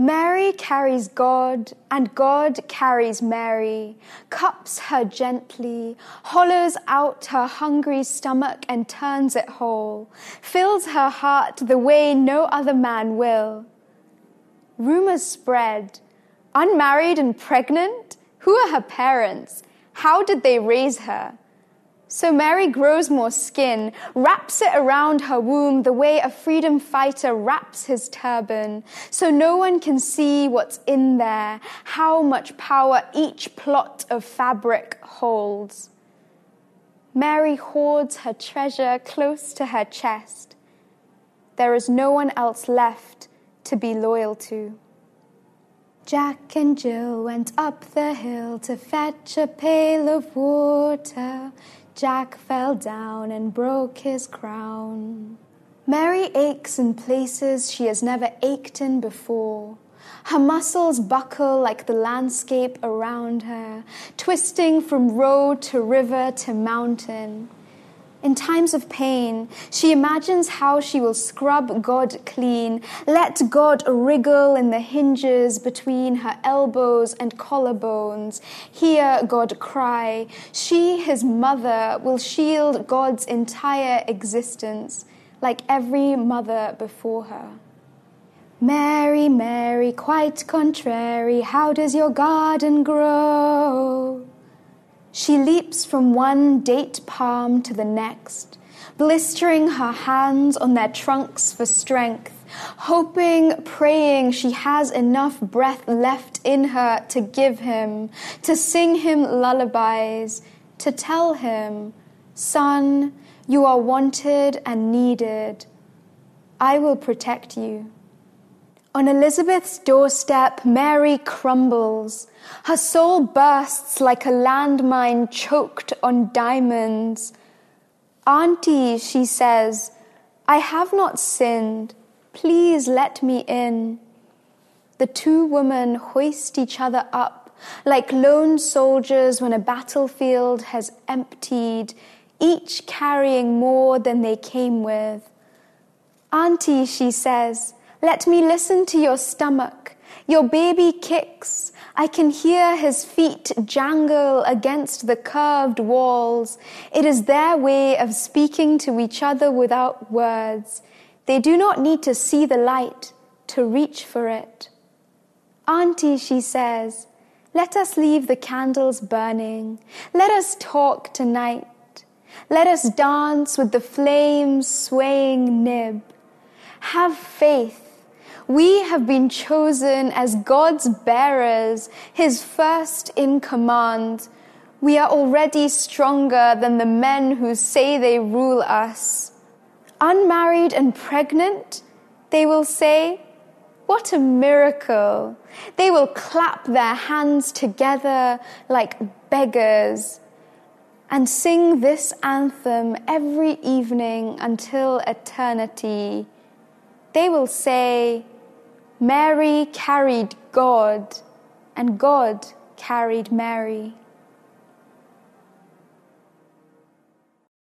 Mary carries God, and God carries Mary, cups her gently, hollows out her hungry stomach and turns it whole, fills her heart the way no other man will. Rumors spread. Unmarried and pregnant? Who are her parents? How did they raise her? So Mary grows more skin, wraps it around her womb the way a freedom fighter wraps his turban, so no one can see what's in there, how much power each plot of fabric holds. Mary hoards her treasure close to her chest. There is no one else left to be loyal to. Jack and Jill went up the hill to fetch a pail of water. Jack fell down and broke his crown. Mary aches in places she has never ached in before. Her muscles buckle like the landscape around her, twisting from road to river to mountain. In times of pain, she imagines how she will scrub God clean, let God wriggle in the hinges between her elbows and collarbones, hear God cry. She, his mother, will shield God's entire existence, like every mother before her. Mary, Mary, quite contrary, how does your garden grow? She leaps from one date palm to the next, blistering her hands on their trunks for strength, hoping, praying she has enough breath left in her to give him, to sing him lullabies, to tell him, Son, you are wanted and needed. I will protect you. On Elizabeth's doorstep, Mary crumbles. Her soul bursts like a landmine choked on diamonds. Auntie, she says, I have not sinned. Please let me in. The two women hoist each other up like lone soldiers when a battlefield has emptied, each carrying more than they came with. Auntie, she says, let me listen to your stomach. Your baby kicks. I can hear his feet jangle against the curved walls. It is their way of speaking to each other without words. They do not need to see the light to reach for it. Auntie, she says, let us leave the candles burning. Let us talk tonight. Let us dance with the flames swaying nib. Have faith we have been chosen as God's bearers, His first in command. We are already stronger than the men who say they rule us. Unmarried and pregnant, they will say, What a miracle! They will clap their hands together like beggars and sing this anthem every evening until eternity. They will say, Mary carried God, and God carried Mary.